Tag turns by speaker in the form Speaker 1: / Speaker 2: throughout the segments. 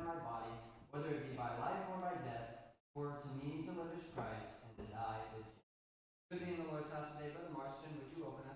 Speaker 1: in my body, whether it be by life or by death. For to me to live is Christ, and to die is. Could be in the Lord's house today, Brother Marston, would you open us?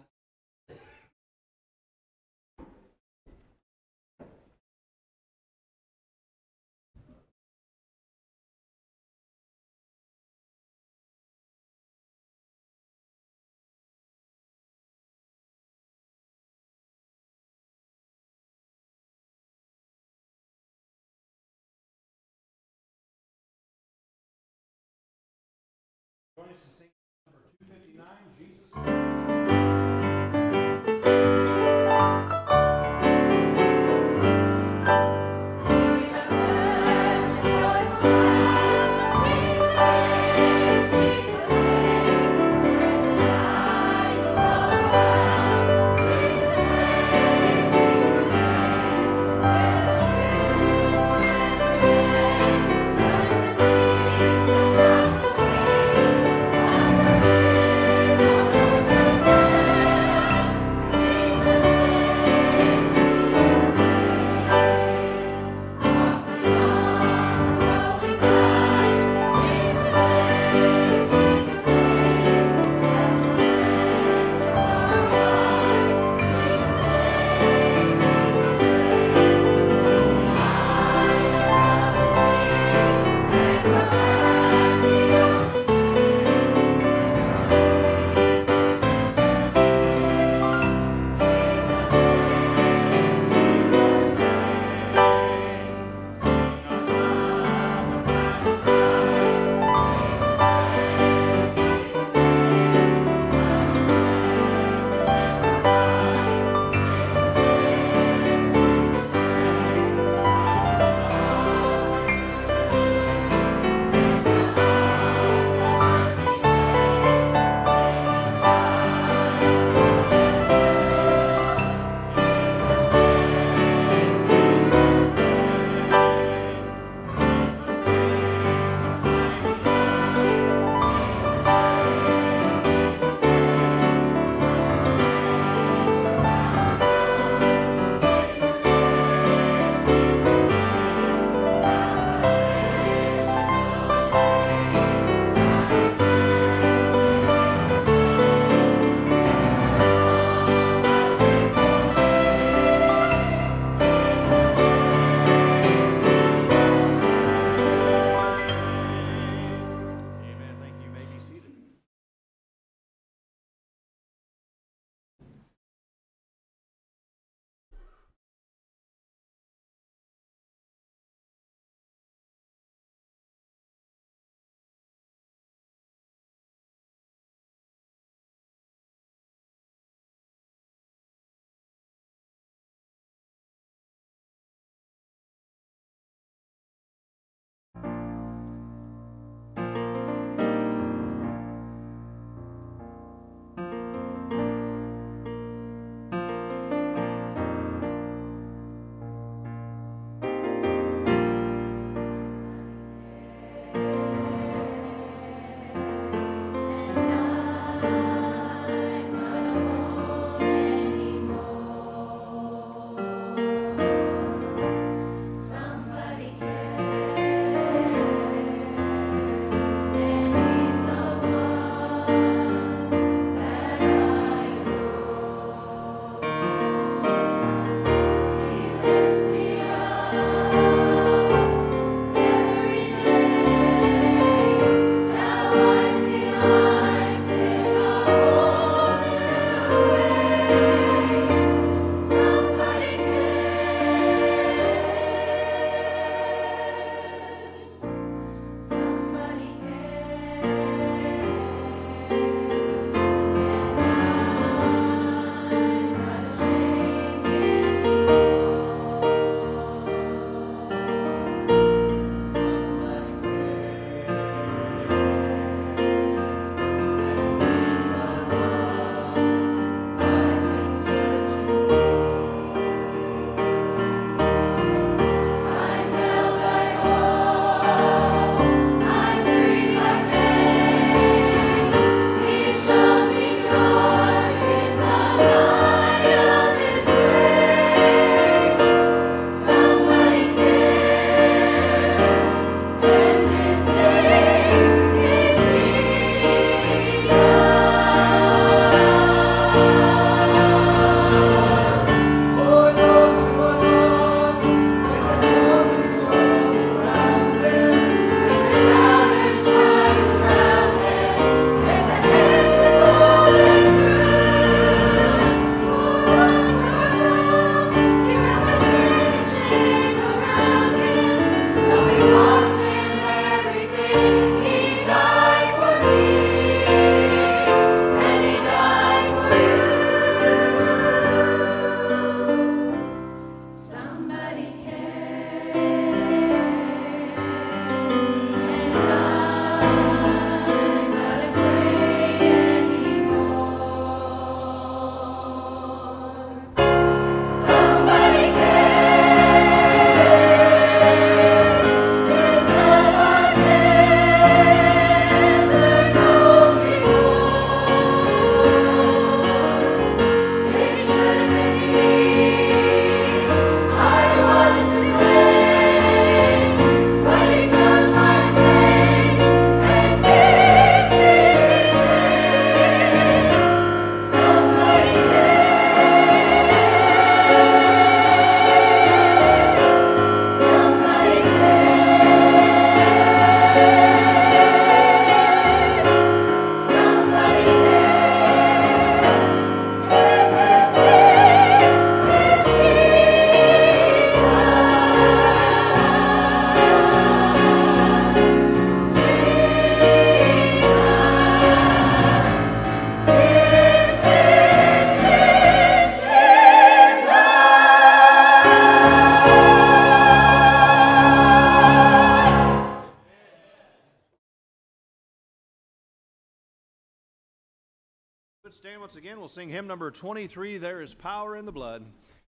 Speaker 2: 23, There is Power in the Blood.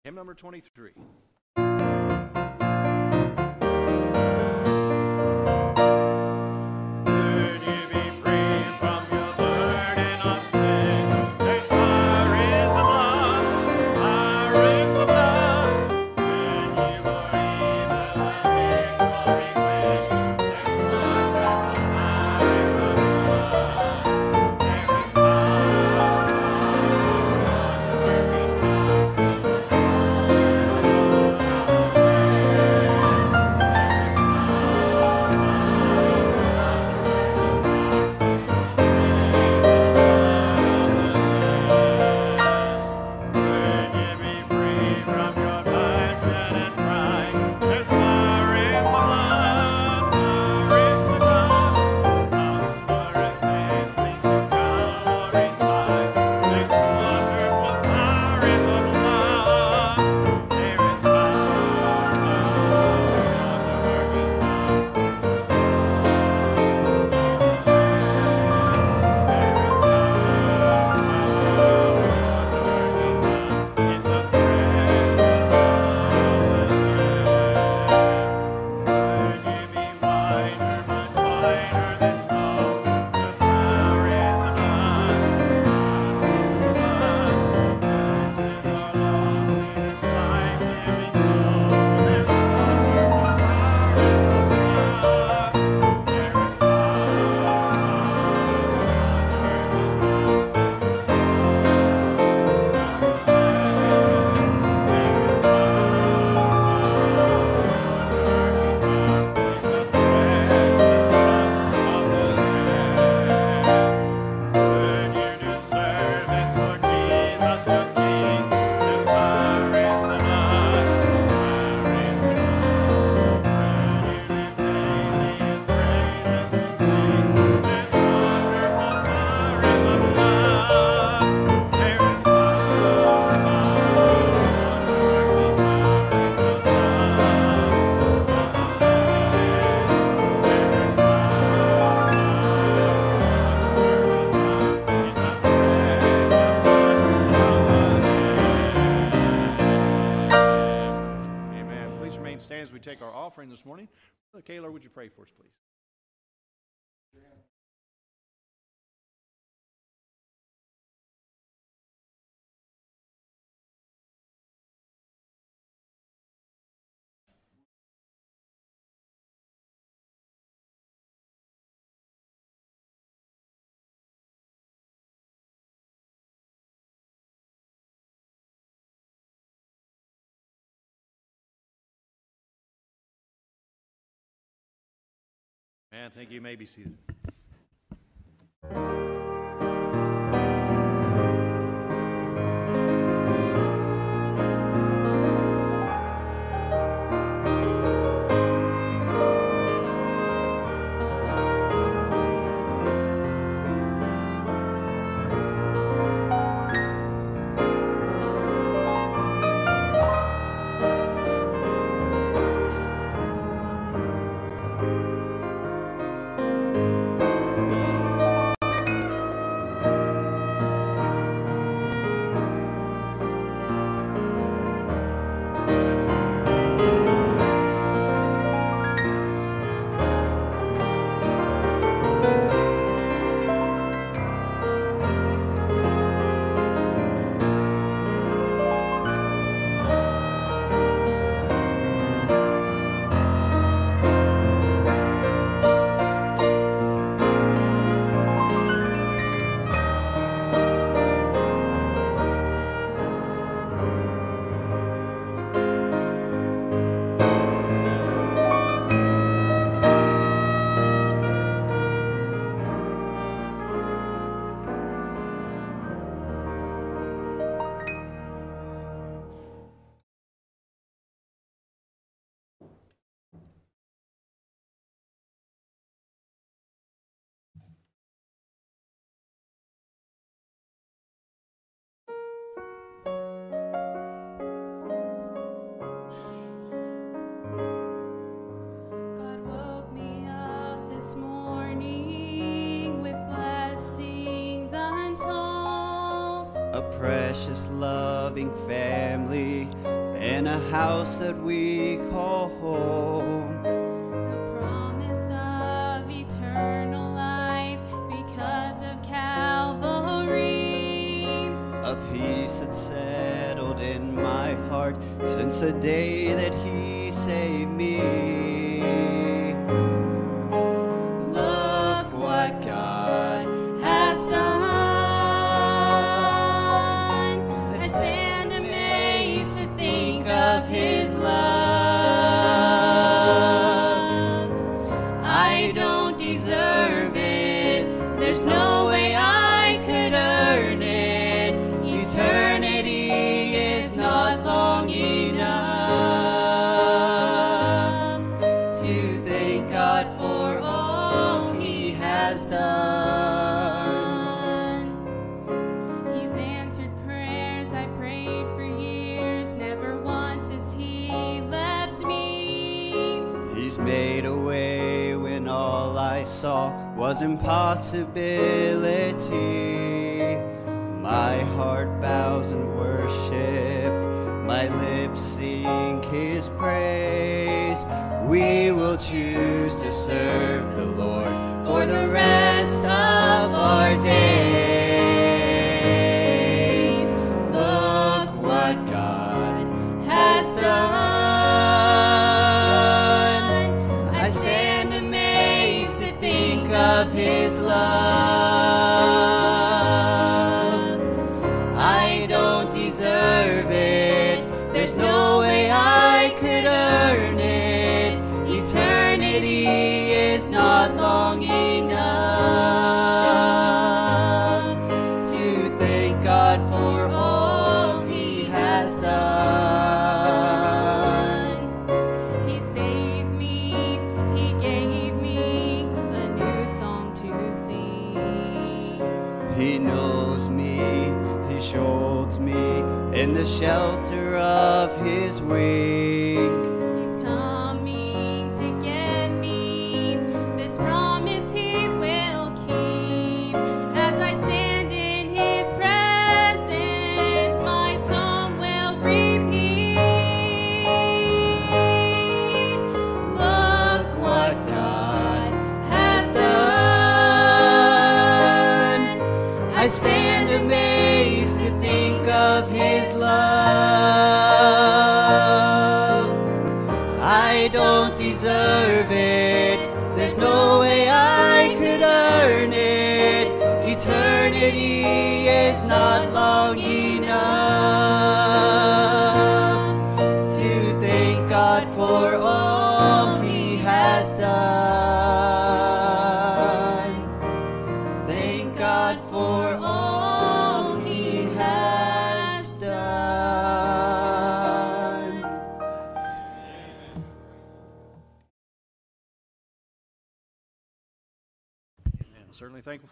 Speaker 2: Hymn number 23. This morning. Brother Kaler, would you pray for us, please? Man, thank you. you may be seated.
Speaker 3: precious loving family in a house that we call home.
Speaker 1: The promise of eternal life because of Calvary.
Speaker 3: A peace that settled in my heart since the day that He saved me. was impossible. shelter of his wings.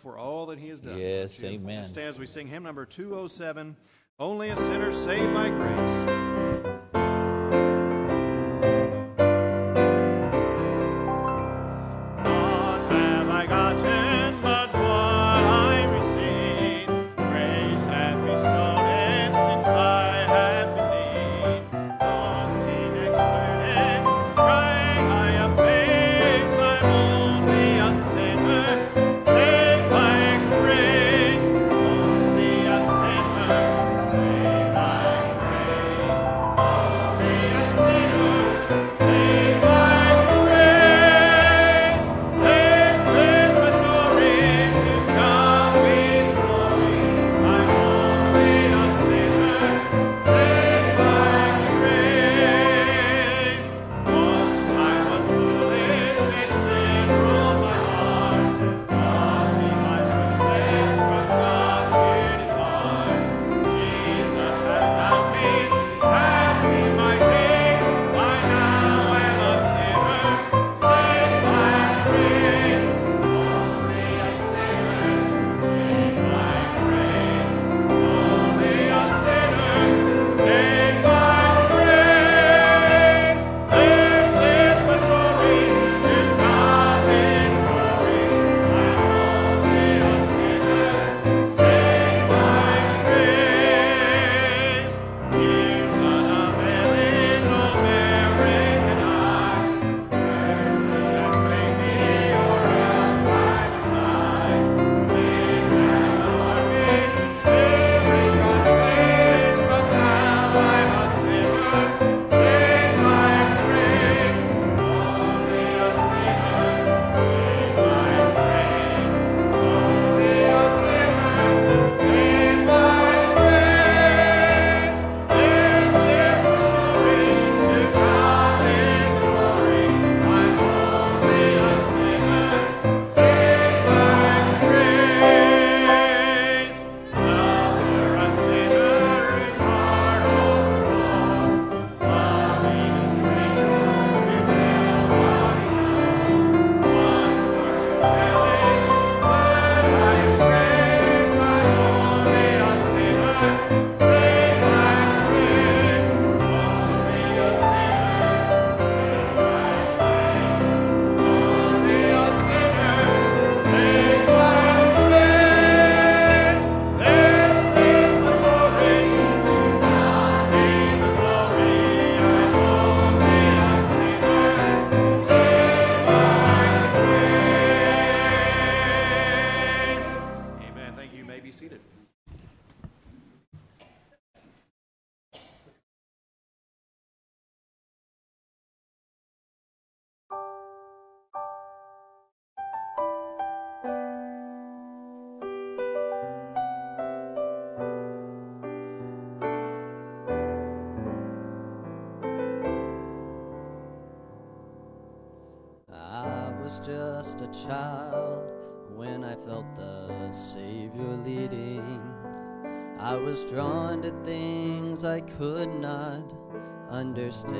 Speaker 3: for all
Speaker 2: that he has done.
Speaker 4: Yes, amen.
Speaker 2: Stand as we sing hymn number 207, Only a Sinner Saved by Grace. be seated. I
Speaker 5: was just a child when I felt the Savior leading. I was drawn to things I could not understand.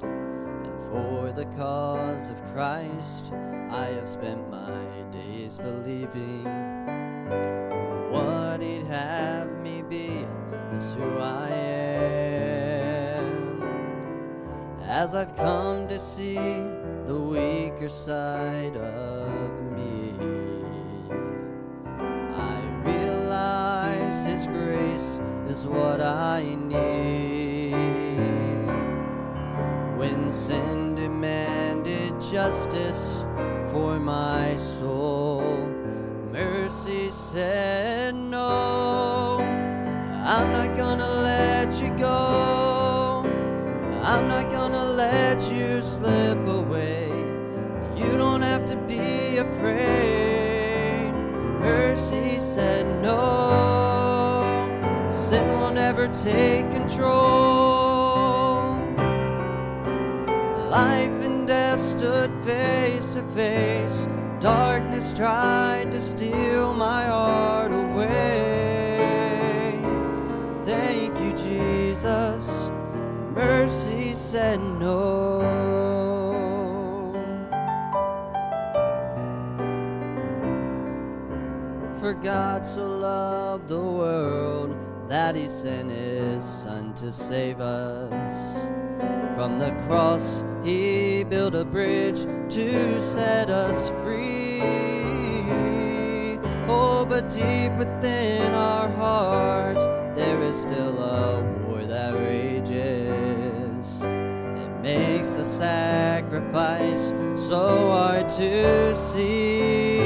Speaker 5: And for the cause of Christ, I have spent my days believing As I've come to see the weaker side of me, I realize His grace is what I need. When sin demanded justice for my soul, mercy said no. I'm not gonna let you go. I'm not let you slip away. You don't have to be afraid. Mercy said no. Sin will never take control. Life and death stood face to face. Darkness tried to steal my heart away. Thank you, Jesus. Mercy said no. For God so loved the world that he sent his Son to save us. From the cross, he built a bridge to set us free. Oh, but deep within our hearts, there is still a war that rages. Makes a sacrifice so hard to see.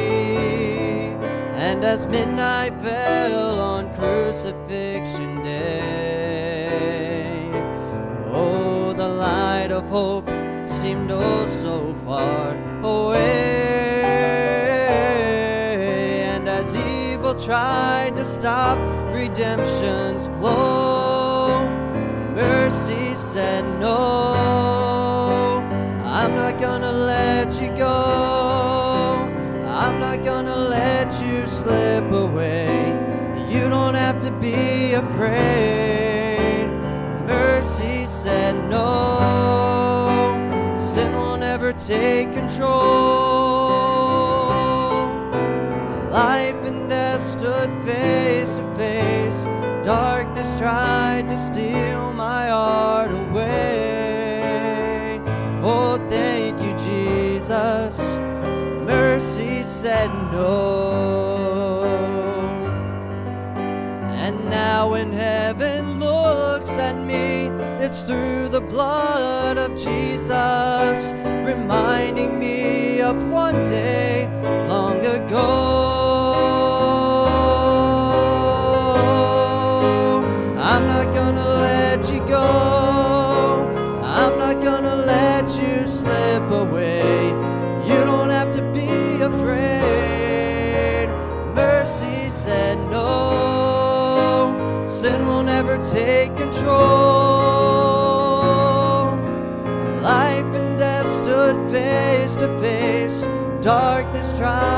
Speaker 5: And as midnight fell on crucifixion day, oh, the light of hope seemed oh so far away. And as evil tried to stop redemption's flow, mercy said, No, not gonna let you go. I'm not gonna let you slip away. You don't have to be afraid. Mercy said no. Sin will never take control. Life and death stood face to face. Darkness tried to steal said no. And now when heaven looks at me, it's through the blood of Jesus, reminding me of one day long ago. Take control. Life and death stood face to face. Darkness tried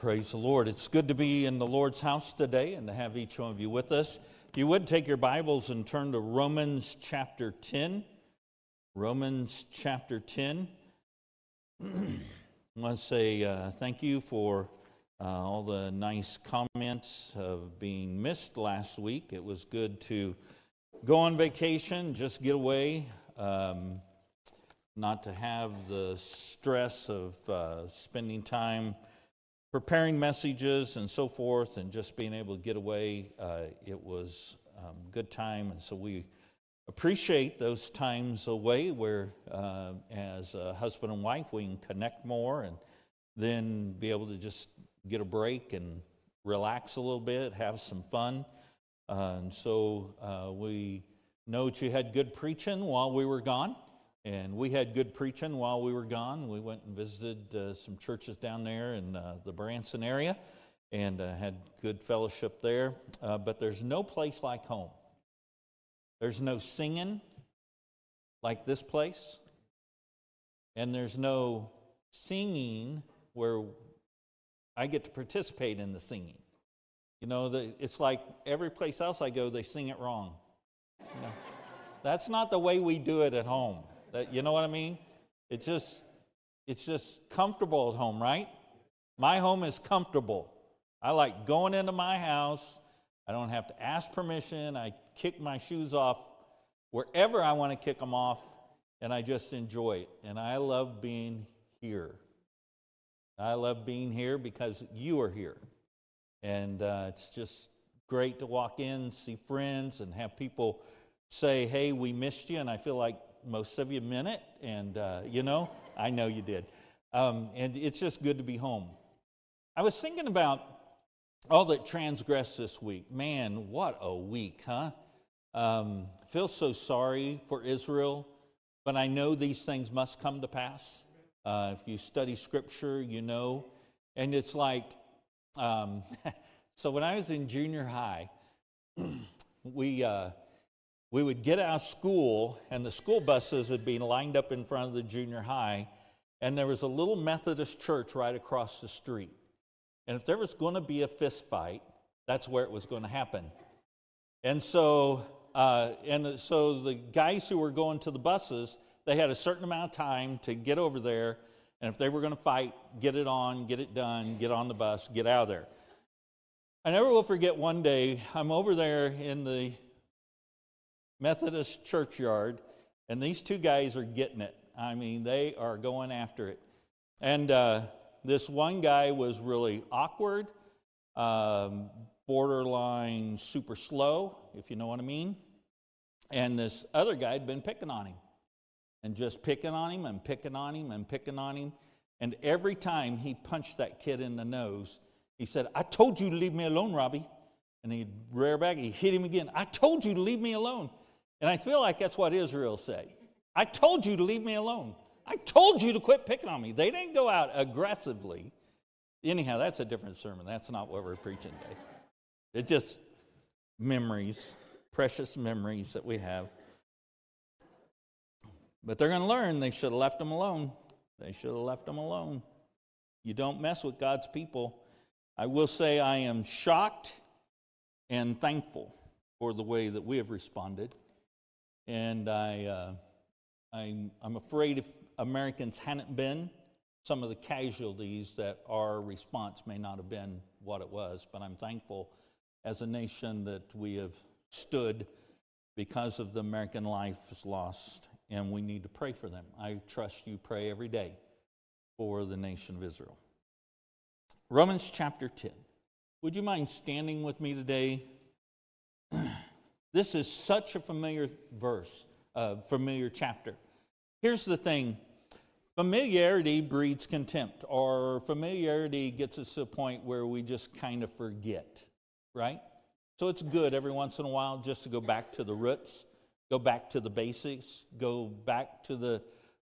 Speaker 2: praise the Lord. It's good to be in the Lord's house today and to have each one of you with us. If you would take your Bibles and turn to Romans chapter 10. Romans chapter 10. I want to say uh, thank you for uh, all the nice comments of being missed last week. It was good to go on vacation, just get away, um, not to have the stress of uh, spending time preparing messages and so forth, and just being able to get away. Uh, it was um, good time, and so we
Speaker 4: appreciate those times away where, uh, as a husband and wife, we can connect more and then be able to just get a break and relax a little bit, have some fun. Uh, and so uh, we know that you had good preaching while we were gone. And we had good preaching while we were gone. We went and visited uh, some churches down there in uh, the Branson area and uh, had good fellowship there. Uh, but there's no place like home. There's no singing like this place, and there's no singing where I get to participate in the singing. You know, the, it's like every place else I go, they sing it wrong. You know, that's not the way we do it at home. That, you know what I mean? It just, it's just comfortable at home, right? My home is comfortable. I like going into my house. I don't have to ask permission. I kick my shoes off wherever I want to kick them off, and I just enjoy it. And I love being here. I love being here because you are here. And uh, it's just great to walk in, see friends, and have people say, Hey, we missed you. And I feel like most of you meant it. And, uh, you know, I know you did. Um, and it's just good to be home. I was thinking about all that transgressed this week. Man, what a week, huh? Um, feel so sorry for Israel, but I know these things must come to pass. Uh, if you study scripture, you know. And it's like, um, so when I was in junior high, we, uh, we would get out of school, and the school buses had been lined up in front of the junior high, and there was a little Methodist church right across the street. And if there was going to be a fist fight, that's where it was going to happen. And so, uh, and so the guys who were going to the buses, they had a certain amount of time to get over there. And if they were going to fight, get it on, get it done, get on the bus, get out of there. I never will forget one day, I'm over there in the Methodist churchyard, and these two guys are getting it. I mean, they are going after it. And uh, this one guy was really awkward, um, borderline super slow, if you know what I mean. And this other guy had been picking on him and just picking on him and picking on him and picking on him. And every time he punched that kid in the nose, he said, I told you to leave me alone, Robbie. And he'd rear back, he hit him again. I told you to leave me alone. And I feel like that's what Israel said. I told you to leave me alone. I told you to quit picking on me. They didn't go out aggressively. Anyhow, that's a different sermon. That's not what we're preaching today. It's just memories, precious memories that we have. But they're going to learn they should have left them alone. They should have left them alone. You don't mess with God's people. I will say I am shocked and thankful for the way that we have responded. And I, uh, I'm, I'm afraid if Americans hadn't been, some of the casualties that our response may not have been what it was. But I'm thankful as a nation that we have stood because of the American lives lost, and we need to pray for them. I trust you pray every day for the nation of Israel. Romans chapter 10. Would you mind standing with me today? this is such a familiar verse, a familiar chapter. Here's the thing Familiarity breeds contempt, or familiarity gets us to a point where we just kind of forget, right? So it's good every once in a while just to go back to the roots, go back to the basics, go back to the,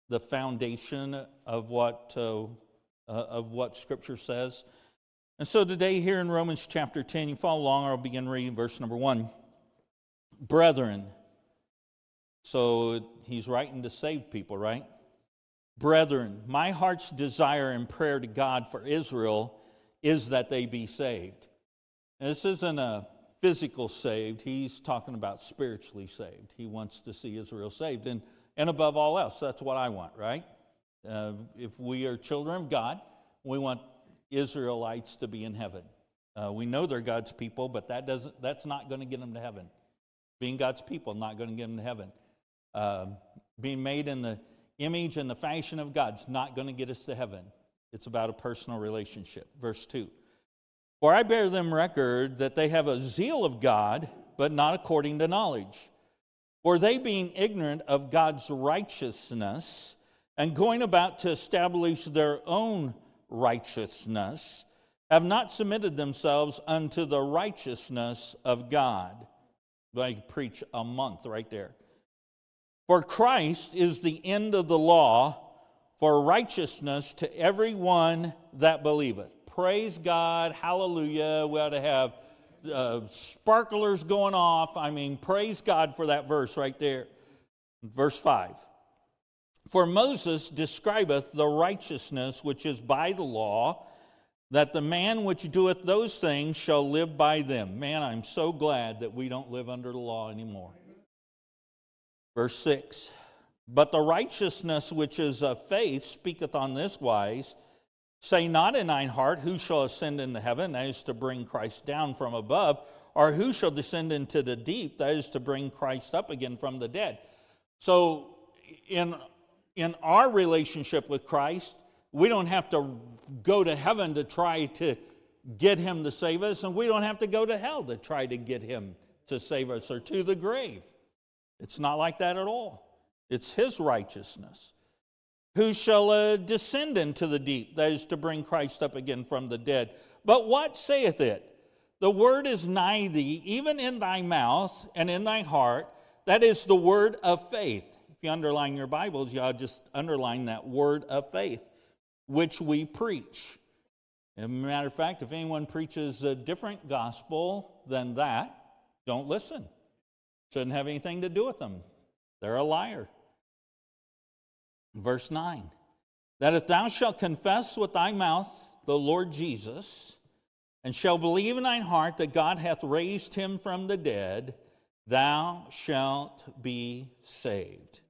Speaker 4: the foundation of what, uh, uh, of what Scripture says. And so today, here in Romans chapter 10, you follow along, I'll begin reading verse number 1. Brethren, so he's writing to save people, right? Brethren, my heart's desire and prayer to God for Israel is that they be saved. And this isn't a physical saved, he's talking about spiritually saved. He wants to see Israel saved. And, and above all else, that's what I want, right? Uh, if we are children of God, we want Israelites to be in heaven. Uh, we know they're God's people, but that doesn't, that's not going to get them to heaven. Being God's people, not going to get them to heaven. Uh, being made in the image and the fashion of God's not going to get us to heaven. It's about a personal relationship. Verse 2 For I bear them record that they have a zeal of God, but not according to knowledge. For they, being ignorant of God's righteousness and going about to establish their own righteousness, have not submitted themselves unto the righteousness of God. I preach a month right there. For Christ is the end of the law for righteousness to everyone that believeth. Praise God, hallelujah. We ought to have uh, sparklers going off. I mean, praise God for that verse right there. Verse 5. For Moses describeth the righteousness which is by the law, that the man which doeth those things shall live by them. Man, I'm so glad that we don't live under the law anymore. Verse 6 But the righteousness which is of faith speaketh on this wise Say not in thine heart, Who shall ascend into heaven? That is to bring Christ down from above. Or who shall descend into the deep? That is to bring Christ up again from the dead. So, in, in our relationship with Christ, we don't have to go to heaven to try to get him to save us, and we don't have to go to hell to try to get him to save us or to the grave. It's not like that at all. It's his righteousness. Who shall uh, descend into the deep? That is to bring Christ up again from the dead. But what saith it? The word is nigh thee, even in thy mouth and in thy heart. That is the word of faith. If you underline your Bibles, to just underline that word of faith, which we preach. As a matter of fact, if anyone preaches a different gospel than that, don't listen. Shouldn't have anything to do with them. They're a liar. Verse 9 that if thou shalt confess with thy mouth the Lord Jesus, and shalt believe in thine heart that God hath raised him from the dead, thou shalt be saved.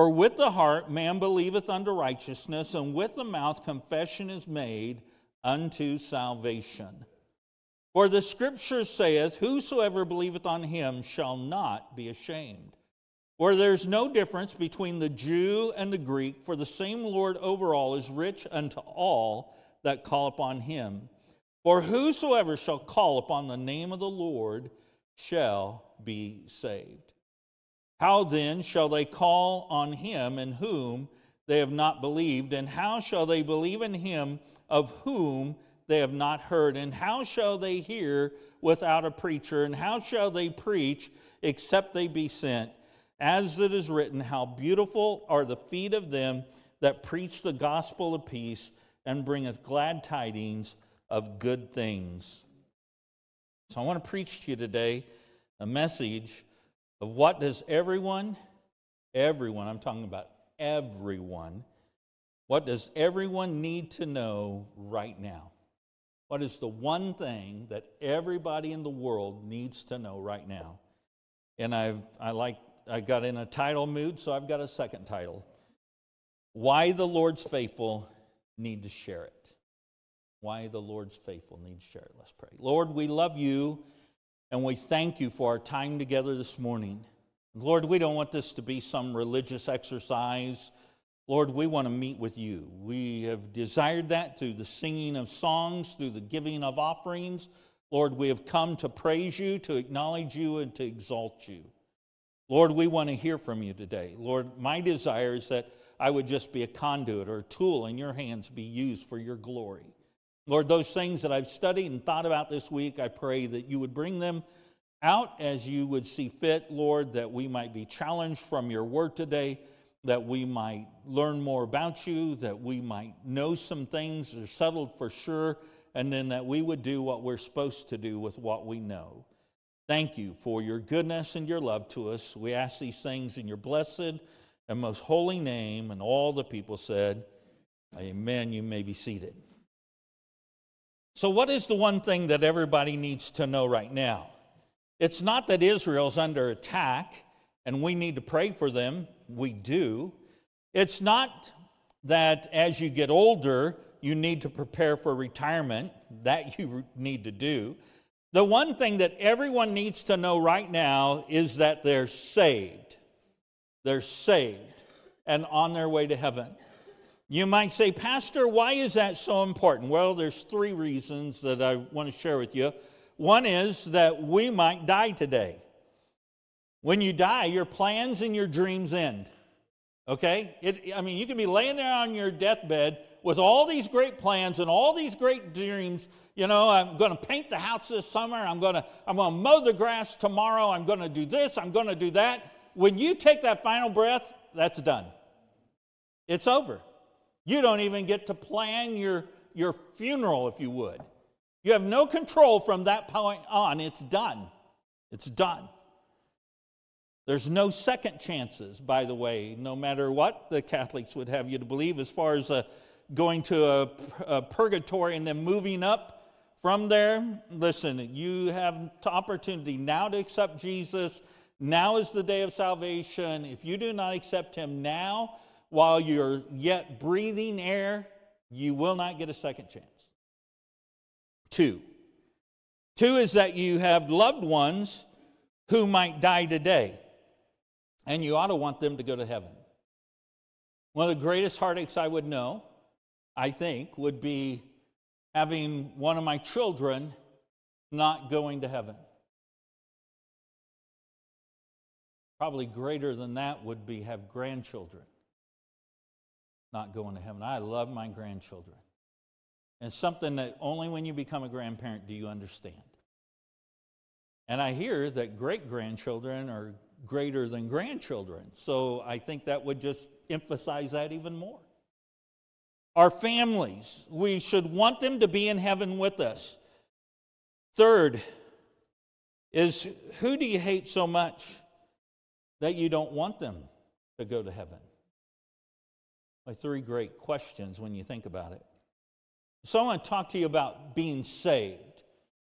Speaker 4: For with the heart man believeth unto righteousness, and with the mouth confession is made unto salvation. For the scripture saith, Whosoever believeth on him shall not be ashamed. For there's no difference between the Jew and the Greek, for the same Lord over all is rich unto all that call upon him. For whosoever shall call upon the name of the Lord shall be saved. How then shall they call on him in whom they have not believed? And how shall they believe in him of whom they have not heard? And how shall they hear without a preacher? And how shall they preach except they be sent? As it is written, How beautiful are the feet of them that preach the gospel of peace and bringeth glad tidings of good things. So I want to preach to you today a message of what does everyone, everyone, I'm talking about everyone, what does everyone need to know right now? What is the one thing that everybody in the world needs to know right now? And I, I like, I got in a title mood, so I've got a second title. Why the Lord's faithful need to share it. Why the Lord's faithful need to share it. Let's pray. Lord, we love you and we thank you for our time together this morning. Lord, we don't want this to be some religious exercise Lord, we want to meet with you. We have desired that through the singing of songs, through the giving of offerings. Lord, we have come to praise you, to acknowledge you, and to exalt you. Lord, we want to hear from you today. Lord, my desire is that I would just be a conduit or a tool in your hands be used for your glory. Lord, those things that I've studied and thought about this week, I pray that you would bring them out as you would see fit, Lord, that we might be challenged from your word today that we might learn more about you, that we might know some things that are settled for sure, and then that we would do what we're supposed to do with what we know. Thank you for your goodness and your love to us. We ask these things in your blessed and most holy name. And all the people said, Amen. You may be seated. So, what is the one thing that everybody needs to know right now? It's not that Israel's under attack and we need to pray for them we do. It's not that as you get older, you need to prepare for retirement. That you need to do. The one thing that everyone needs to know right now is that they're saved. They're saved and on their way to heaven. You might say, Pastor, why is that so important? Well, there's three reasons that I want to share with you. One is that we might die today. When you die, your plans and your dreams end. Okay? It, I mean, you can be laying there on your deathbed with all these great plans and all these great dreams. You know, I'm going to paint the house this summer. I'm going to I'm going to mow the grass tomorrow. I'm going to do this. I'm going to do that. When you take that final breath, that's done. It's over. You don't even get to plan your, your funeral, if you would. You have no control from that point on. It's done. It's done. There's no second chances, by the way, no matter what the Catholics would have you to believe, as far as uh, going to a, a purgatory and then moving up from there. Listen, you have the opportunity now to accept Jesus. Now is the day of salvation. If you do not accept him now, while you're yet breathing air, you will not get a second chance. Two. Two is that you have loved ones who might die today, and you ought to want them to go to heaven. One of the greatest heartaches I would know, I think, would be having one of my children not going to heaven. Probably greater than that would be have grandchildren not going to heaven. I love my grandchildren. And something that only when you become a grandparent do you understand. And I hear that great grandchildren are greater than grandchildren. So I think that would just emphasize that even more. Our families, we should want them to be in heaven with us. Third is who do you hate so much that you don't want them to go to heaven? My three great questions when you think about it. So I want to talk to you about being saved.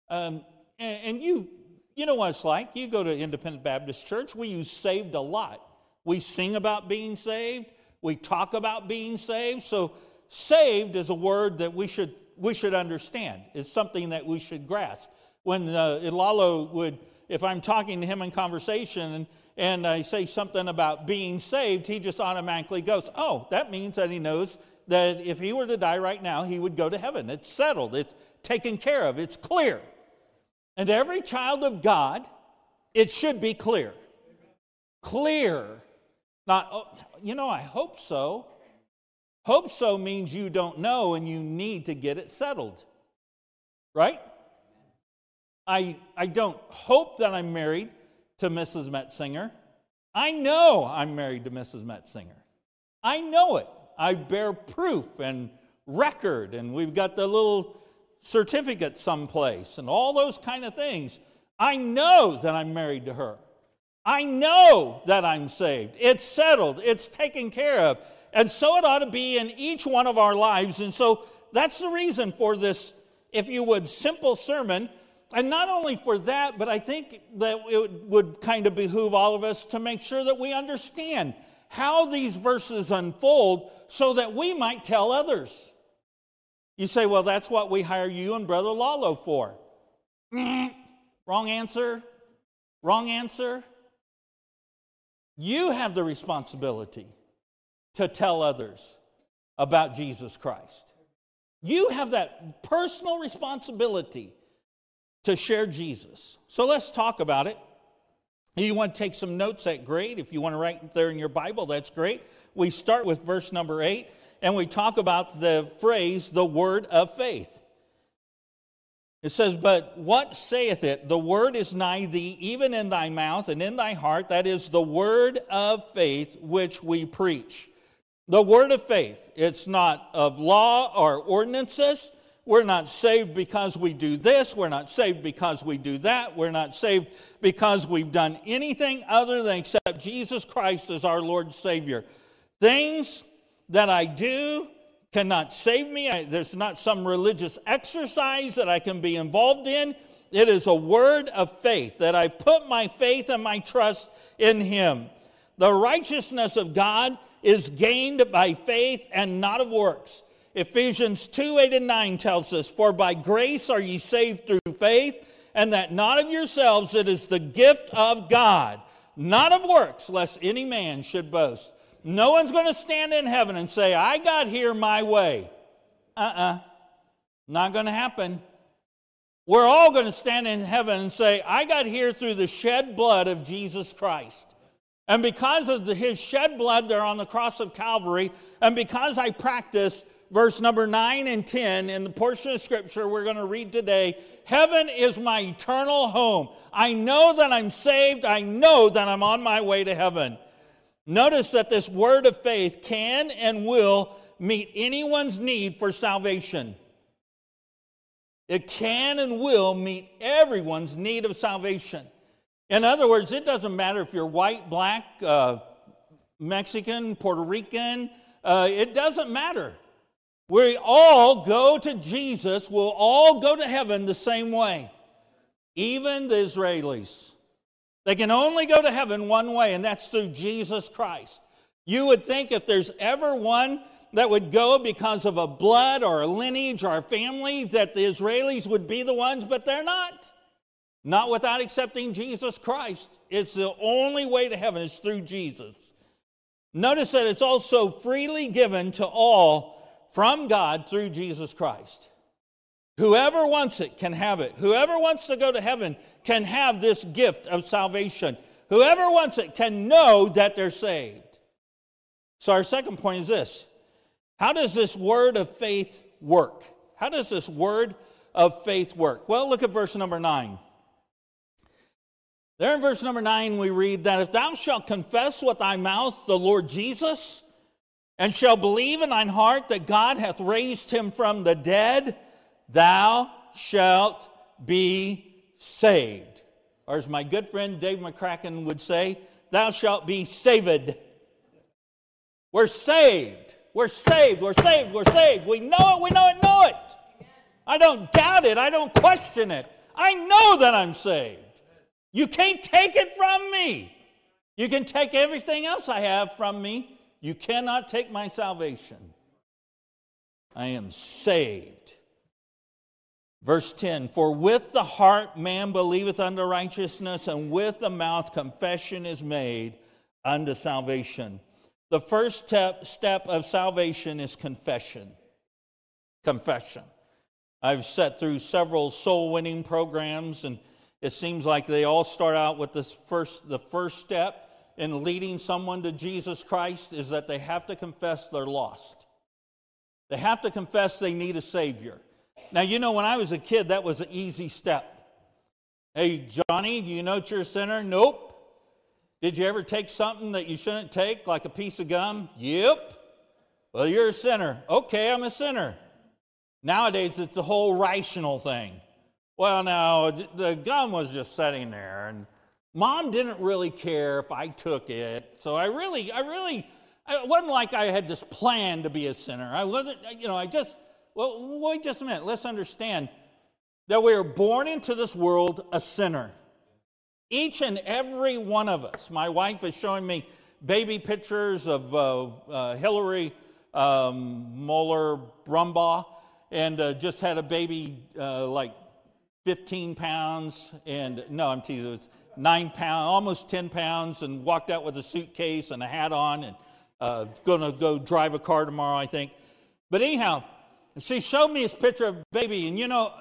Speaker 4: Um, and, and you, you know what it's like. You go to Independent Baptist Church, we use saved a lot. We sing about being saved, we talk about being saved. So saved is a word that we should, we should understand. It's something that we should grasp. When uh, Ilalo would, if I'm talking to him in conversation and and I say something about being saved, he just automatically goes, Oh, that means that he knows that if he were to die right now, he would go to heaven. It's settled, it's taken care of, it's clear. And every child of God, it should be clear. Clear. Not, oh, you know, I hope so. Hope so means you don't know and you need to get it settled. Right? I, I don't hope that I'm married to Mrs. Metzinger. I know I'm married to Mrs. Metzinger. I know it. I bear proof and record, and we've got the little certificate someplace and all those kind of things. I know that I'm married to her. I know that I'm saved. It's settled, it's taken care of. And so it ought to be in each one of our lives. And so that's the reason for this, if you would, simple sermon and not only for that, but I think that it would kind of behoove all of us to make sure that we understand how these verses unfold so that we might tell others. You say, well, that's what we hire you and Brother Lalo for. Mm, wrong answer. Wrong answer. You have the responsibility to tell others about Jesus Christ. You have that personal responsibility to share Jesus. So let's talk about it. If you want to take some notes, that's great. If you want to write there in your Bible, that's great. We start with verse number eight, and we talk about the phrase, the word of faith. It says, But what saith it? The word is nigh thee, even in thy mouth and in thy heart. That is the word of faith which we preach. The word of faith. It's not of law or ordinances. We're not saved because we do this. We're not saved because we do that. We're not saved because we've done anything other than accept Jesus Christ as our Lord and Savior. Things that I do cannot save me. I, there's not some religious exercise that I can be involved in. It is a word of faith that I put my faith and my trust in Him. The righteousness of God is gained by faith and not of works. Ephesians 2 8 and 9 tells us, For by grace are ye saved through faith, and that not of yourselves, it is the gift of God, not of works, lest any man should boast. No one's going to stand in heaven and say, I got here my way. Uh uh-uh. uh. Not going to happen. We're all going to stand in heaven and say, I got here through the shed blood of Jesus Christ. And because of the, his shed blood there on the cross of Calvary, and because I practice verse number 9 and 10 in the portion of scripture we're going to read today, heaven is my eternal home. I know that I'm saved. I know that I'm on my way to heaven. Notice that this word of faith can and will meet anyone's need for salvation. It can and will meet everyone's need of salvation. In other words, it doesn't matter if you're white, black, uh, Mexican, Puerto Rican, uh, it doesn't matter. We all go to Jesus, we'll all go to heaven the same way, even the Israelis. They can only go to heaven one way, and that's through Jesus Christ. You would think if there's ever one that would go because of a blood or a lineage or a family, that the Israelis would be the ones, but they're not. Not without accepting Jesus Christ. It's the only way to heaven is through Jesus. Notice that it's also freely given to all from God through Jesus Christ. Whoever wants it can have it. Whoever wants to go to heaven can have this gift of salvation. Whoever wants it can know that they're saved. So, our second point is this How does this word of faith work? How does this word of faith work? Well, look at verse number nine. There in verse number nine, we read that if thou shalt confess with thy mouth the Lord Jesus, and shall believe in thine heart that God hath raised him from the dead, thou shalt be saved. Or as my good friend Dave McCracken would say, thou shalt be saved. We're saved. We're saved. We're saved. We're saved. We know it. We know it. Know it. I don't doubt it. I don't question it. I know that I'm saved. You can't take it from me. You can take everything else I have from me. You cannot take my salvation. I am saved. Verse 10 For with the heart man believeth unto righteousness, and with the mouth confession is made unto salvation. The first step, step of salvation is confession. Confession. I've sat through several soul winning programs, and it seems like they all start out with this first, the first step in leading someone to Jesus Christ is that they have to confess they're lost. They have to confess they need a Savior. Now, you know, when I was a kid, that was an easy step. Hey, Johnny, do you know that you're a sinner? Nope. Did you ever take something that you shouldn't take, like a piece of gum? Yep. Well, you're a sinner. Okay, I'm a sinner. Nowadays, it's a whole rational thing. Well, now, the gum was just sitting there, and mom didn't really care if I took it. So I really, I really, it wasn't like I had this plan to be a sinner. I wasn't, you know, I just, well, wait just a minute. Let's understand that we are born into this world a sinner. Each and every one of us. My wife is showing me baby pictures of uh, uh, Hillary um, Moeller Brumbaugh and uh, just had a baby uh, like 15 pounds. And no, I'm teasing, nine pounds, almost 10 pounds, and walked out with a suitcase and a hat on and uh, going to go drive a car tomorrow, I think. But anyhow, she showed me this picture of baby, and you know,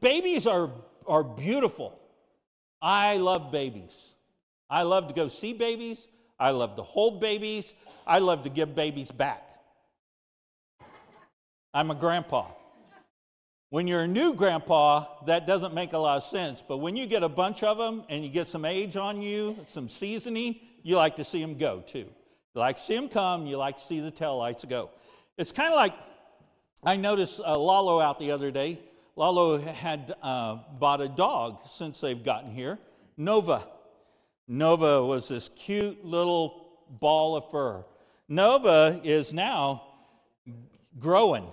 Speaker 4: babies are, are beautiful. I love babies. I love to go see babies. I love to hold babies. I love to give babies back. I'm a grandpa. When you're a new grandpa, that doesn't make a lot of sense. But when you get a bunch of them and you get some age on you, some seasoning, you like to see them go too. You like to see them come, you like to see the tail lights go. It's kind of like I noticed uh, Lalo out the other day. Lalo had uh, bought a dog since they've gotten here, Nova. Nova was this cute little ball of fur. Nova is now growing.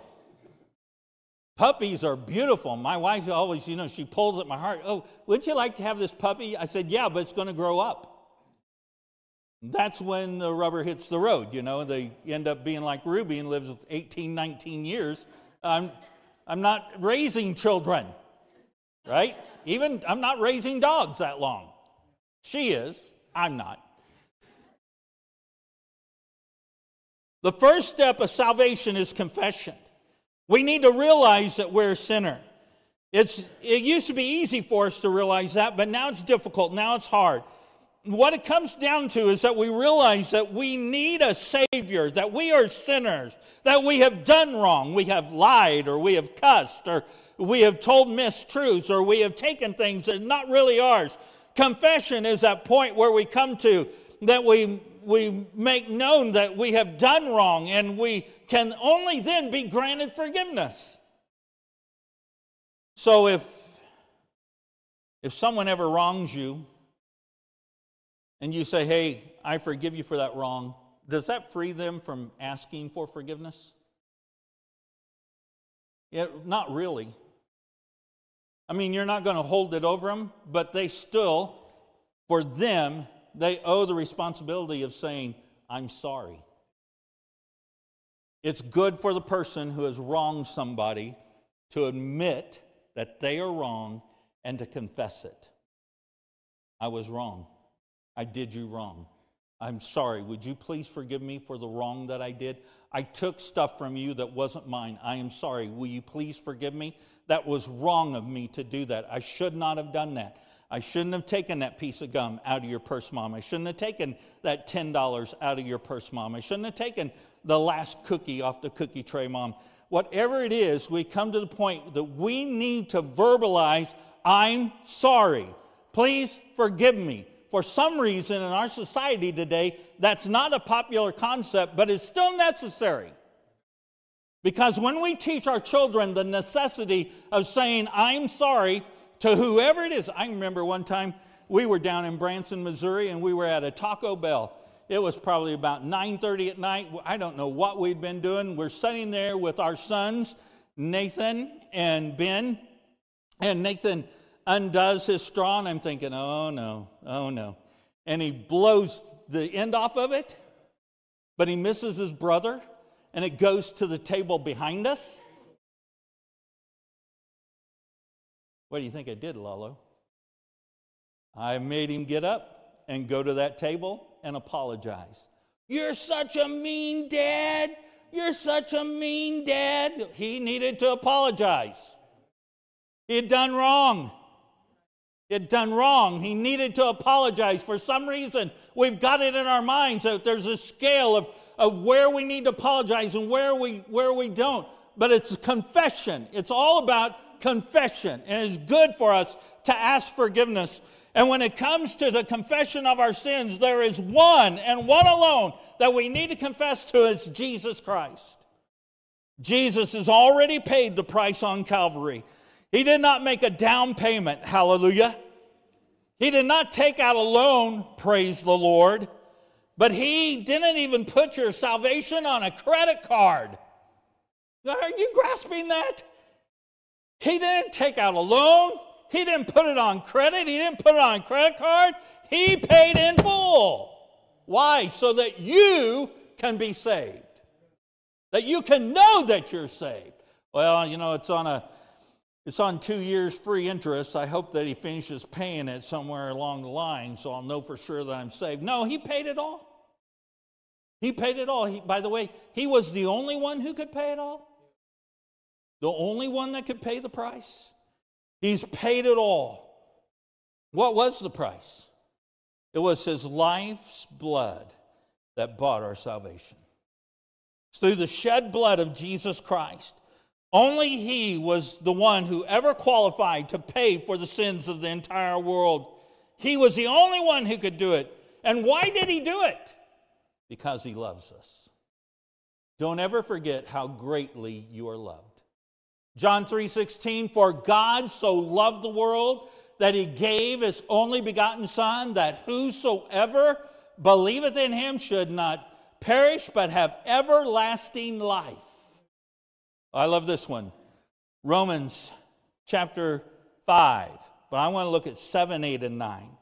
Speaker 4: Puppies are beautiful. My wife always, you know, she pulls at my heart. Oh, would you like to have this puppy? I said, yeah, but it's going to grow up. That's when the rubber hits the road, you know. They end up being like Ruby and lives 18, 19 years. I'm, I'm not raising children, right? Even I'm not raising dogs that long. She is, I'm not. The first step of salvation is confession. We need to realize that we're a sinner. It's, it used to be easy for us to realize that, but now it's difficult. Now it's hard. What it comes down to is that we realize that we need a Savior, that we are sinners, that we have done wrong. We have lied, or we have cussed, or we have told mistruths, or we have taken things that are not really ours. Confession is that point where we come to that we, we make known that we have done wrong, and we can only then be granted forgiveness. So if if someone ever wrongs you and you say, "Hey, I forgive you for that wrong," does that free them from asking for forgiveness? Yeah, not really. I mean, you're not going to hold it over them, but they still, for them, they owe the responsibility of saying, I'm sorry. It's good for the person who has wronged somebody to admit that they are wrong and to confess it. I was wrong. I did you wrong. I'm sorry. Would you please forgive me for the wrong that I did? I took stuff from you that wasn't mine. I am sorry. Will you please forgive me? That was wrong of me to do that. I should not have done that. I shouldn't have taken that piece of gum out of your purse, Mom. I shouldn't have taken that $10 out of your purse, Mom. I shouldn't have taken the last cookie off the cookie tray, Mom. Whatever it is, we come to the point that we need to verbalize, I'm sorry. Please forgive me. For some reason in our society today, that's not a popular concept, but it's still necessary. Because when we teach our children the necessity of saying, I'm sorry to whoever it is, I remember one time we were down in Branson, Missouri, and we were at a Taco Bell. It was probably about 9:30 at night. I don't know what we'd been doing. We're sitting there with our sons, Nathan and Ben, and Nathan undoes his straw, and I'm thinking, oh no, oh no. And he blows the end off of it, but he misses his brother, and it goes to the table behind us. What do you think I did, Lolo? I made him get up and go to that table and apologize. You're such a mean dad. You're such a mean dad. He needed to apologize. He had done wrong. He had done wrong. He needed to apologize. For some reason, we've got it in our minds that there's a scale of, of where we need to apologize and where we, where we don't. But it's confession. It's all about confession. And it's good for us to ask forgiveness. And when it comes to the confession of our sins, there is one and one alone that we need to confess to. is Jesus Christ. Jesus has already paid the price on Calvary. He did not make a down payment, hallelujah. He did not take out a loan, praise the Lord. But he didn't even put your salvation on a credit card. Are you grasping that? He didn't take out a loan. He didn't put it on credit. He didn't put it on credit card. He paid in full. Why? So that you can be saved. That you can know that you're saved. Well, you know, it's on a it's on two years free interest. I hope that he finishes paying it somewhere along the line so I'll know for sure that I'm saved. No, he paid it all. He paid it all. He, by the way, he was the only one who could pay it all. The only one that could pay the price. He's paid it all. What was the price? It was his life's blood that bought our salvation. It's through the shed blood of Jesus Christ only he was the one who ever qualified to pay for the sins of the entire world. He was the only one who could do it. And why did he do it? Because he loves us. Don't ever forget how greatly you are loved. John 3:16 for God so loved the world that he gave his only begotten son that whosoever believeth in him should not perish but have everlasting life. I love this one. Romans chapter 5. But I want to look at 7, 8, and 9.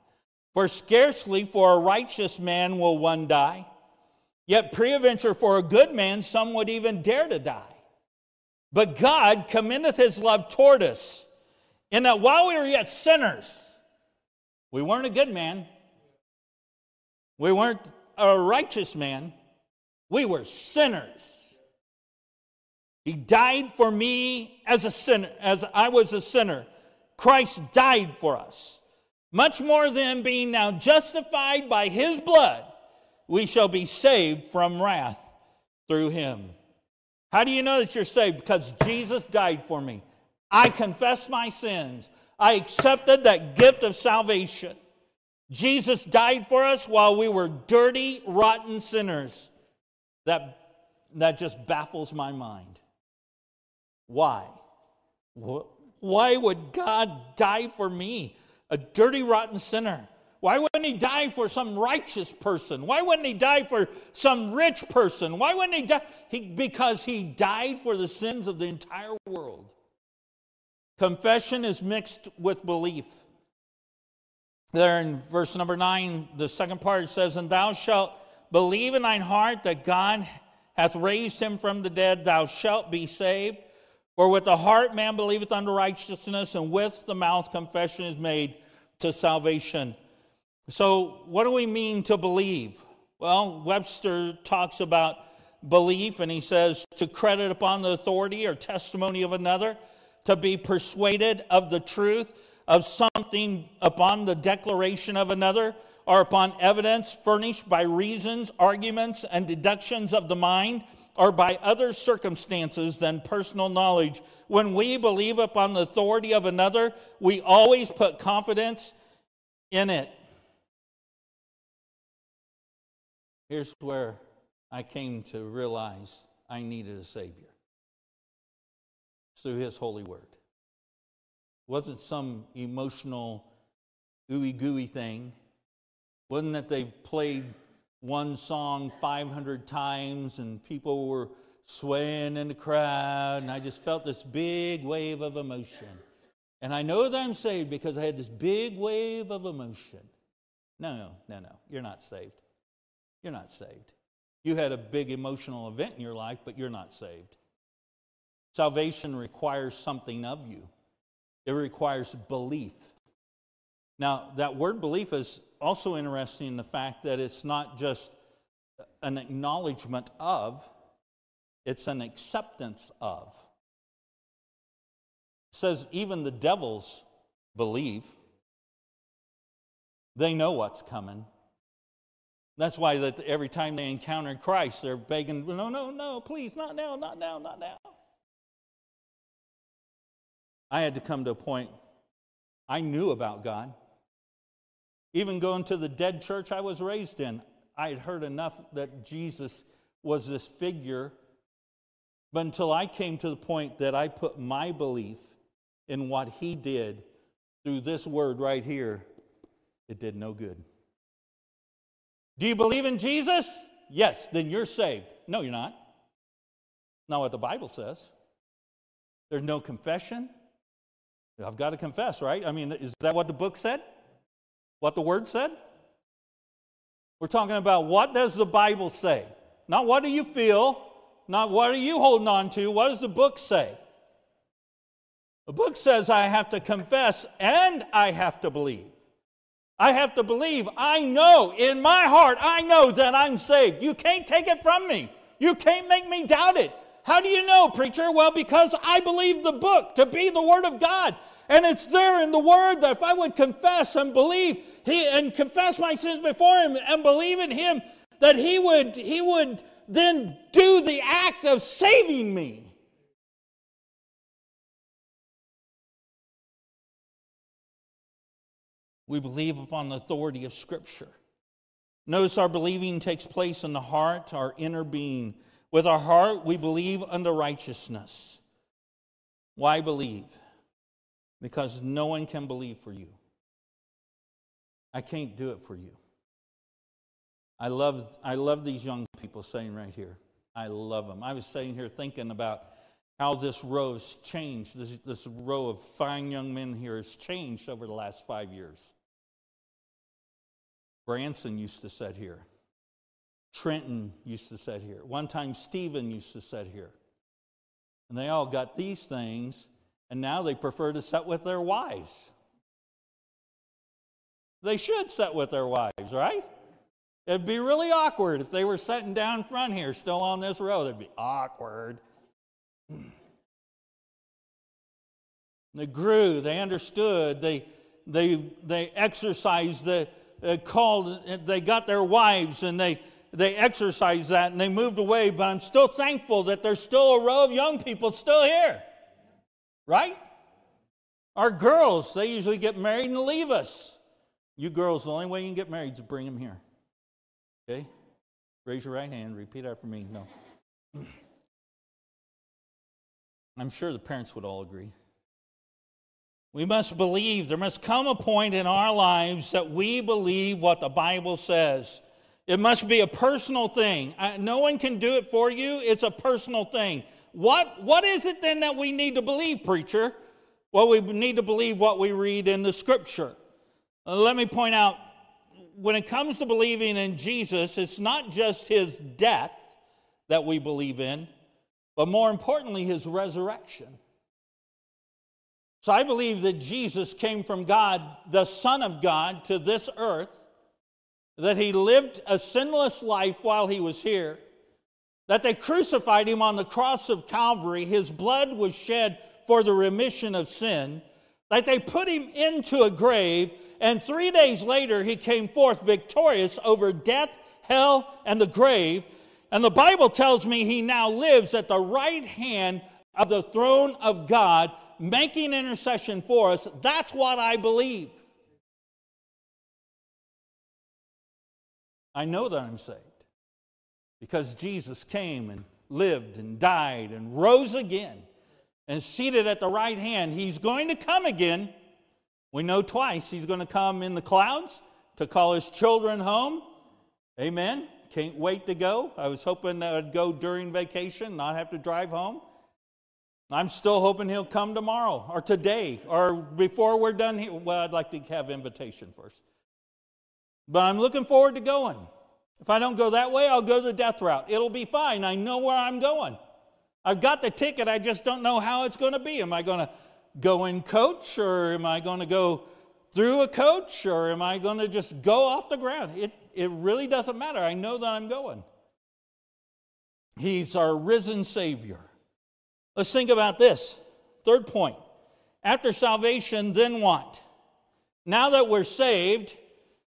Speaker 4: For scarcely for a righteous man will one die, yet peradventure for a good man some would even dare to die. But God commendeth his love toward us, in that while we were yet sinners, we weren't a good man, we weren't a righteous man, we were sinners. He died for me as a sinner, as I was a sinner. Christ died for us. Much more than being now justified by his blood, we shall be saved from wrath through him. How do you know that you're saved? Because Jesus died for me. I confess my sins. I accepted that gift of salvation. Jesus died for us while we were dirty, rotten sinners. That, that just baffles my mind. Why? Why would God die for me, a dirty, rotten sinner? Why wouldn't he die for some righteous person? Why wouldn't he die for some rich person? Why wouldn't he die? He, because he died for the sins of the entire world. Confession is mixed with belief. There in verse number nine, the second part says, And thou shalt believe in thine heart that God hath raised him from the dead, thou shalt be saved. For with the heart man believeth unto righteousness, and with the mouth confession is made to salvation. So, what do we mean to believe? Well, Webster talks about belief, and he says to credit upon the authority or testimony of another, to be persuaded of the truth of something upon the declaration of another, or upon evidence furnished by reasons, arguments, and deductions of the mind, or by other circumstances than personal knowledge. When we believe upon the authority of another, we always put confidence in it. Here's where I came to realize I needed a Savior. It's through His holy word. It wasn't some emotional, ooey gooey thing. It wasn't that they played one song 500 times and people were swaying in the crowd, and I just felt this big wave of emotion. And I know that I'm saved because I had this big wave of emotion. No, no, no, no. You're not saved. You're not saved. You had a big emotional event in your life, but you're not saved. Salvation requires something of you, it requires belief. Now, that word belief is also interesting in the fact that it's not just an acknowledgement of, it's an acceptance of. It says even the devils believe. They know what's coming. That's why that every time they encounter Christ, they're begging, no, no, no, please, not now, not now, not now. I had to come to a point, I knew about God. Even going to the dead church I was raised in, I had heard enough that Jesus was this figure. But until I came to the point that I put my belief in what he did through this word right here, it did no good. Do you believe in Jesus? Yes, then you're saved. No, you're not. Not what the Bible says. There's no confession. I've got to confess, right? I mean, is that what the book said? What the word said? We're talking about what does the Bible say? Not what do you feel, not what are you holding on to, what does the book say? The book says I have to confess and I have to believe. I have to believe. I know in my heart, I know that I'm saved. You can't take it from me. You can't make me doubt it. How do you know, preacher? Well, because I believe the book to be the Word of God. And it's there in the Word that if I would confess and believe he, and confess my sins before Him and believe in Him, that He would, He would then do the act of saving me. We believe upon the authority of Scripture. Notice our believing takes place in the heart, our inner being. With our heart, we believe unto righteousness. Why believe? Because no one can believe for you. I can't do it for you. I love, I love these young people saying right here. I love them. I was sitting here thinking about how this row has changed. This, this row of fine young men here has changed over the last five years. Branson used to sit here. Trenton used to sit here. One time, Stephen used to sit here. And they all got these things, and now they prefer to sit with their wives. They should sit with their wives, right? It'd be really awkward if they were sitting down front here, still on this row. It'd be awkward. They grew, they understood, they, they, they exercised, they uh, called, they got their wives and they, they exercised that and they moved away. But I'm still thankful that there's still a row of young people still here. Right? Our girls, they usually get married and leave us. You girls, the only way you can get married is to bring them here. Okay? Raise your right hand, repeat after me. No. I'm sure the parents would all agree. We must believe, there must come a point in our lives that we believe what the Bible says. It must be a personal thing. No one can do it for you, it's a personal thing. What, what is it then that we need to believe, preacher? Well, we need to believe what we read in the scripture. Uh, let me point out when it comes to believing in Jesus, it's not just his death that we believe in, but more importantly, his resurrection. So I believe that Jesus came from God, the Son of God, to this earth, that he lived a sinless life while he was here, that they crucified him on the cross of Calvary, his blood was shed for the remission of sin, that they put him into a grave, and three days later he came forth victorious over death, hell, and the grave. And the Bible tells me he now lives at the right hand of the throne of God making intercession for us. That's what I believe. I know that I'm saved because Jesus came and lived and died and rose again and seated at the right hand. He's going to come again. We know twice he's going to come in the clouds to call his children home. Amen. Can't wait to go. I was hoping that I'd go during vacation, not have to drive home. I'm still hoping he'll come tomorrow or today or before we're done here. Well, I'd like to have invitation first. But I'm looking forward to going. If I don't go that way, I'll go the death route. It'll be fine. I know where I'm going. I've got the ticket, I just don't know how it's going to be. Am I going to go in coach or am I going to go through a coach or am I going to just go off the ground? It, it really doesn't matter. I know that I'm going. He's our risen Savior. Let's think about this. Third point. After salvation, then what? Now that we're saved,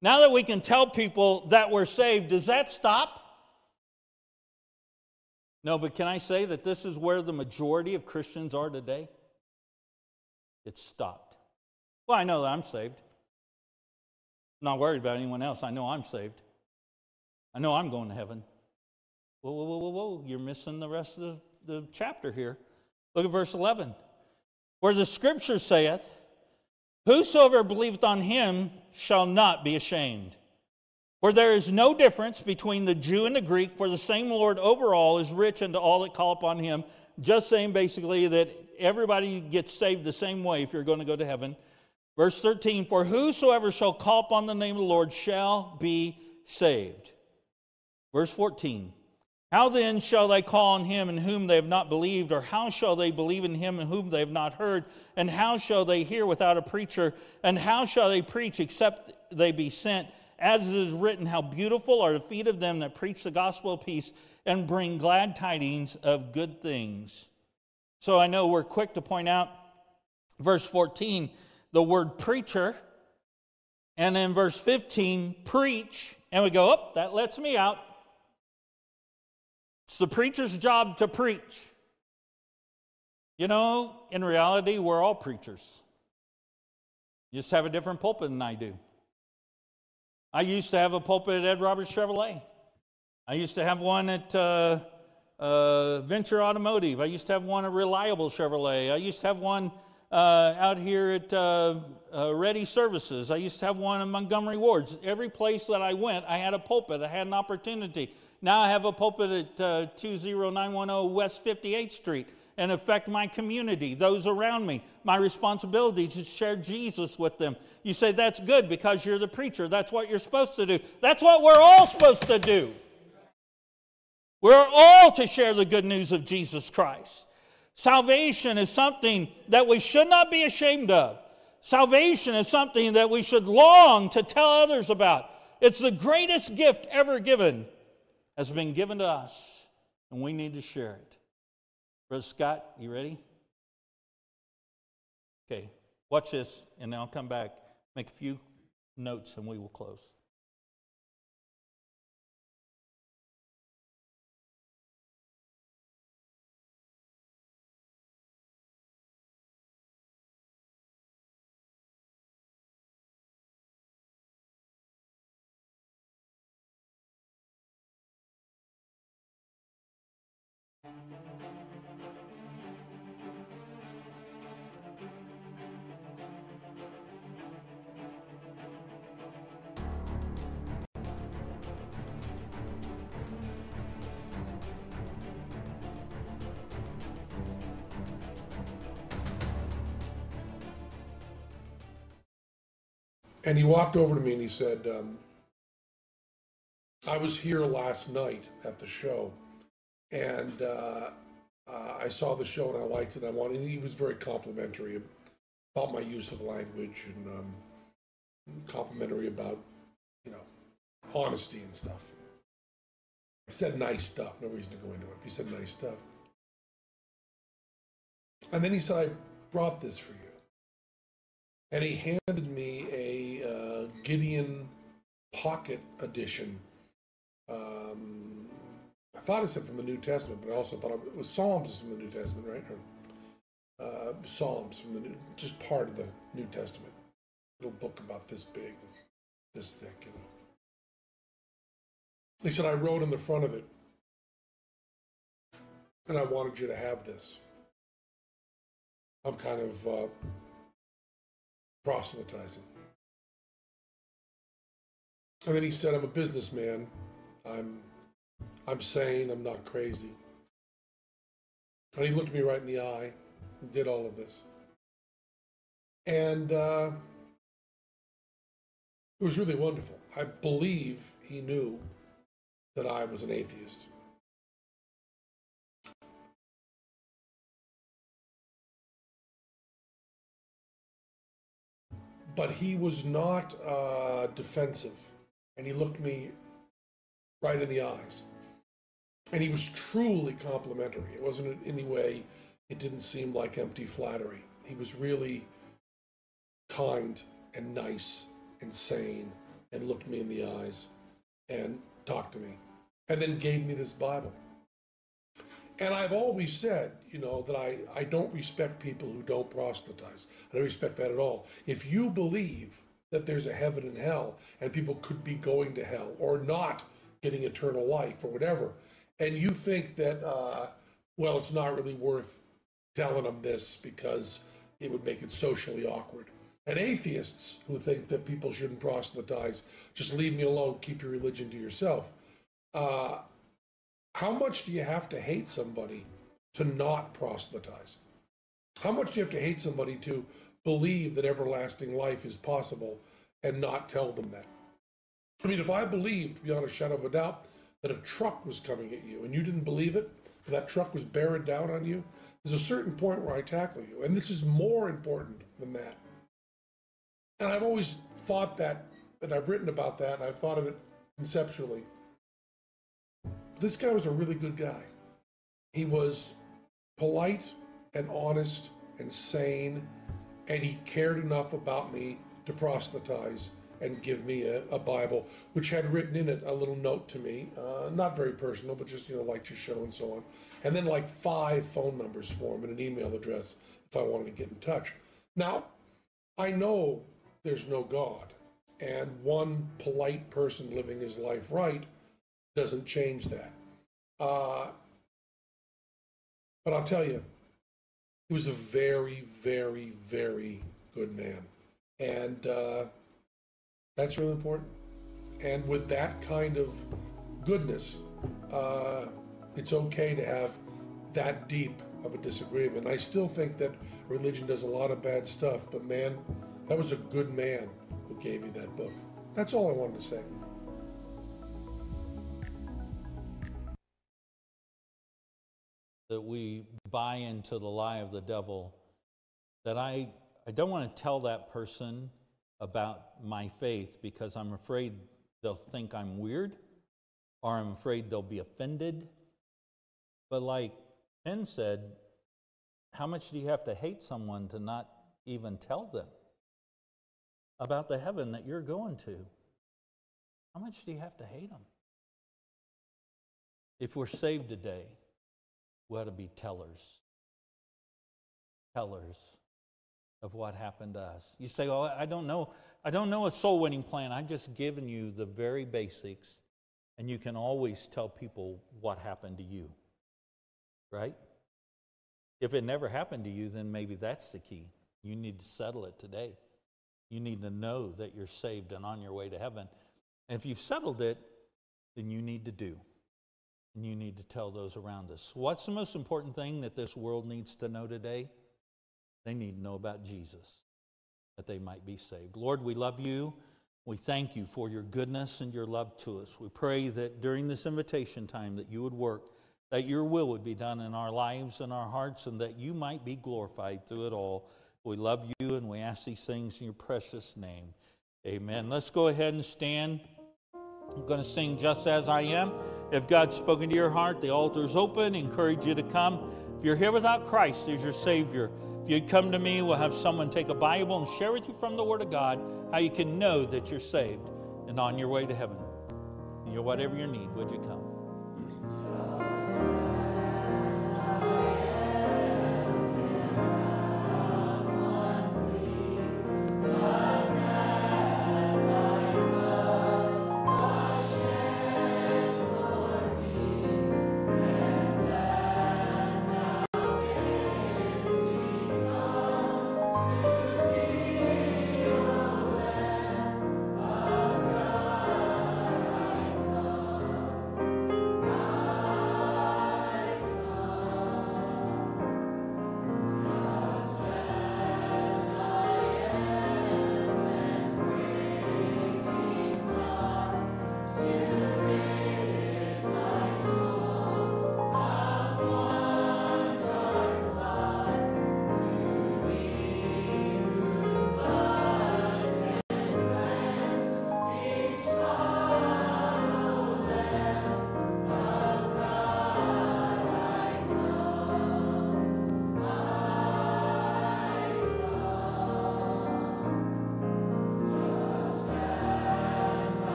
Speaker 4: now that we can tell people that we're saved, does that stop? No, but can I say that this is where the majority of Christians are today? It's stopped. Well, I know that I'm saved. I'm not worried about anyone else. I know I'm saved. I know I'm going to heaven. Whoa, whoa, whoa, whoa, whoa. You're missing the rest of the, the chapter here. Look at verse 11. Where the scripture saith, Whosoever believeth on him shall not be ashamed. For there is no difference between the Jew and the Greek, for the same Lord over all is rich unto all that call upon him. Just saying basically that everybody gets saved the same way if you're going to go to heaven. Verse 13 For whosoever shall call upon the name of the Lord shall be saved. Verse 14 how then shall they call on him in whom they have not believed? Or how shall they believe in him in whom they have not heard? And how shall they hear without a preacher? And how shall they preach except they be sent? As it is written, How beautiful are the feet of them that preach the gospel of peace and bring glad tidings of good things. So I know we're quick to point out verse 14, the word preacher. And then verse 15, preach. And we go, oh, that lets me out. It's the preacher's job to preach. You know, in reality, we're all preachers. You just have a different pulpit than I do. I used to have a pulpit at Ed Roberts Chevrolet. I used to have one at uh, uh, Venture Automotive. I used to have one at Reliable Chevrolet. I used to have one uh, out here at uh, uh, Ready Services. I used to have one in Montgomery Wards. Every place that I went, I had a pulpit. I had an opportunity. Now I have a pulpit at uh, 20910 West 58th Street and affect my community, those around me. My responsibility is to share Jesus with them. You say that's good because you're the preacher. That's what you're supposed to do. That's what we're all supposed to do. We're all to share the good news of Jesus Christ. Salvation is something that we should not be ashamed of. Salvation is something that we should long to tell others about. It's the greatest gift ever given has been given to us, and we need to share it. Brother Scott, you ready? Okay, watch this, and then I'll come back, make a few notes, and we will close.
Speaker 6: And he walked over to me and he said, um, I was here last night at the show, and uh, uh, I saw the show and I liked it. I wanted. He was very complimentary about my use of language and um, complimentary about, you know, honesty and stuff. He said nice stuff. No reason to go into it. He said nice stuff. And then he said, I brought this for you. And he handed me a Gideon Pocket Edition. Um, I thought it said from the New Testament, but I also thought it was Psalms from the New Testament, right? Or, uh, Psalms from the New, just part of the New Testament. Little book about this big, this thick, you know. He said, I wrote in the front of it, and I wanted you to have this. I'm kind of uh, proselytizing. And then he said, I'm a businessman. I'm I'm sane, I'm not crazy. And he looked me right in the eye and did all of this. And uh, it was really wonderful. I believe he knew that I was an atheist. But he was not uh, defensive, and he looked me right in the eyes. And he was truly complimentary. It wasn't in any way, it didn't seem like empty flattery. He was really kind and nice and sane and looked me in the eyes and talked to me and then gave me this Bible. And I've always said, you know, that I, I don't respect people who don't proselytize. I don't respect that at all. If you believe that there's a heaven and hell and people could be going to hell or not getting eternal life or whatever, and you think that, uh, well, it's not really worth telling them this because it would make it socially awkward. And atheists who think that people shouldn't proselytize, just leave me alone, keep your religion to yourself. Uh, how much do you have to hate somebody to not proselytize? How much do you have to hate somebody to believe that everlasting life is possible and not tell them that? I mean, if I believed beyond a shadow of a doubt that a truck was coming at you and you didn't believe it, that truck was bearing down on you, there's a certain point where I tackle you. And this is more important than that. And I've always thought that, and I've written about that, and I've thought of it conceptually. This guy was a really good guy. He was polite and honest and sane, and he cared enough about me to proselytize and give me a, a Bible, which had written in it a little note to me, uh, not very personal, but just, you know, liked your show and so on. And then like five phone numbers for him and an email address if I wanted to get in touch. Now, I know there's no God, and one polite person living his life right doesn't change that. Uh, but I'll tell you, he was a very, very, very good man. And uh, that's really important. And with that kind of goodness, uh, it's okay to have that deep of a disagreement. I still think that religion does a lot of bad stuff, but man, that was a good man who gave me that book. That's all I wanted to say.
Speaker 4: that we buy into the lie of the devil that I, I don't want to tell that person about my faith because I'm afraid they'll think I'm weird or I'm afraid they'll be offended. But, like, Penn said, How much do you have to hate someone to not even tell them about the heaven that you're going to? How much do you have to hate them? If we're saved today, we ought to be tellers. Tellers of what happened to us. You say, "Oh, I don't know. I don't know a soul winning plan. I've just given you the very basics, and you can always tell people what happened to you." Right? If it never happened to you, then maybe that's the key. You need to settle it today. You need to know that you're saved and on your way to heaven. And if you've settled it, then you need to do. And you need to tell those around us. What's the most important thing that this world needs to know today? They need to know about Jesus, that they might be saved. Lord, we love you. We thank you for your goodness and your love to us. We pray that during this invitation time that you would work, that your will would be done in our lives and our hearts, and that you might be glorified through it all. We love you and we ask these things in your precious name. Amen. Let's go ahead and stand. I'm going to sing just as I am. If God's spoken to your heart, the altar is open. encourage you to come. If you're here without Christ as your Savior, if you'd come to me, we'll have someone take a Bible and share with you from the Word of God how you can know that you're saved and on your way to heaven. And you whatever your need, would you come?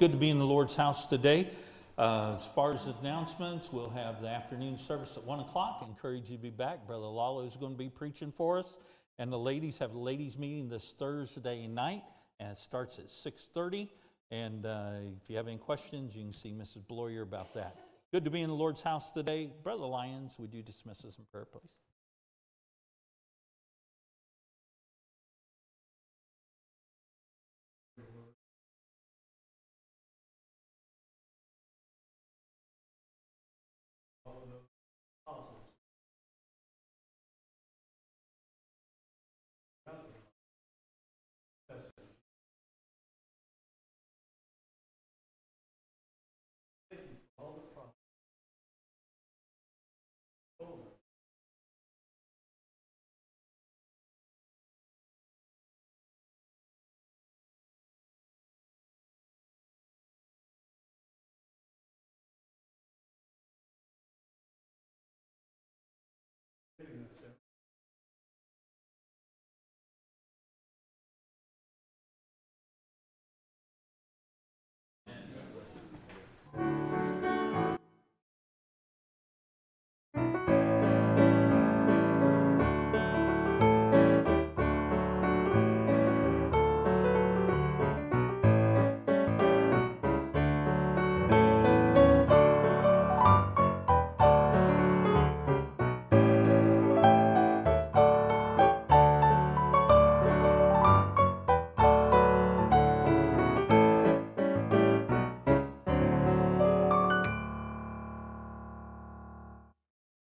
Speaker 4: Good to be in the Lord's house today. Uh, as far as announcements, we'll have the afternoon service at 1 o'clock. Encourage you to be back. Brother Lalo is going to be preaching for us. And the ladies have a ladies' meeting this Thursday night, and it starts at 6.30. And uh, if you have any questions, you can see Mrs. Bloyer about that. Good to be in the Lord's house today. Brother Lyons, would you dismiss us in prayer, please?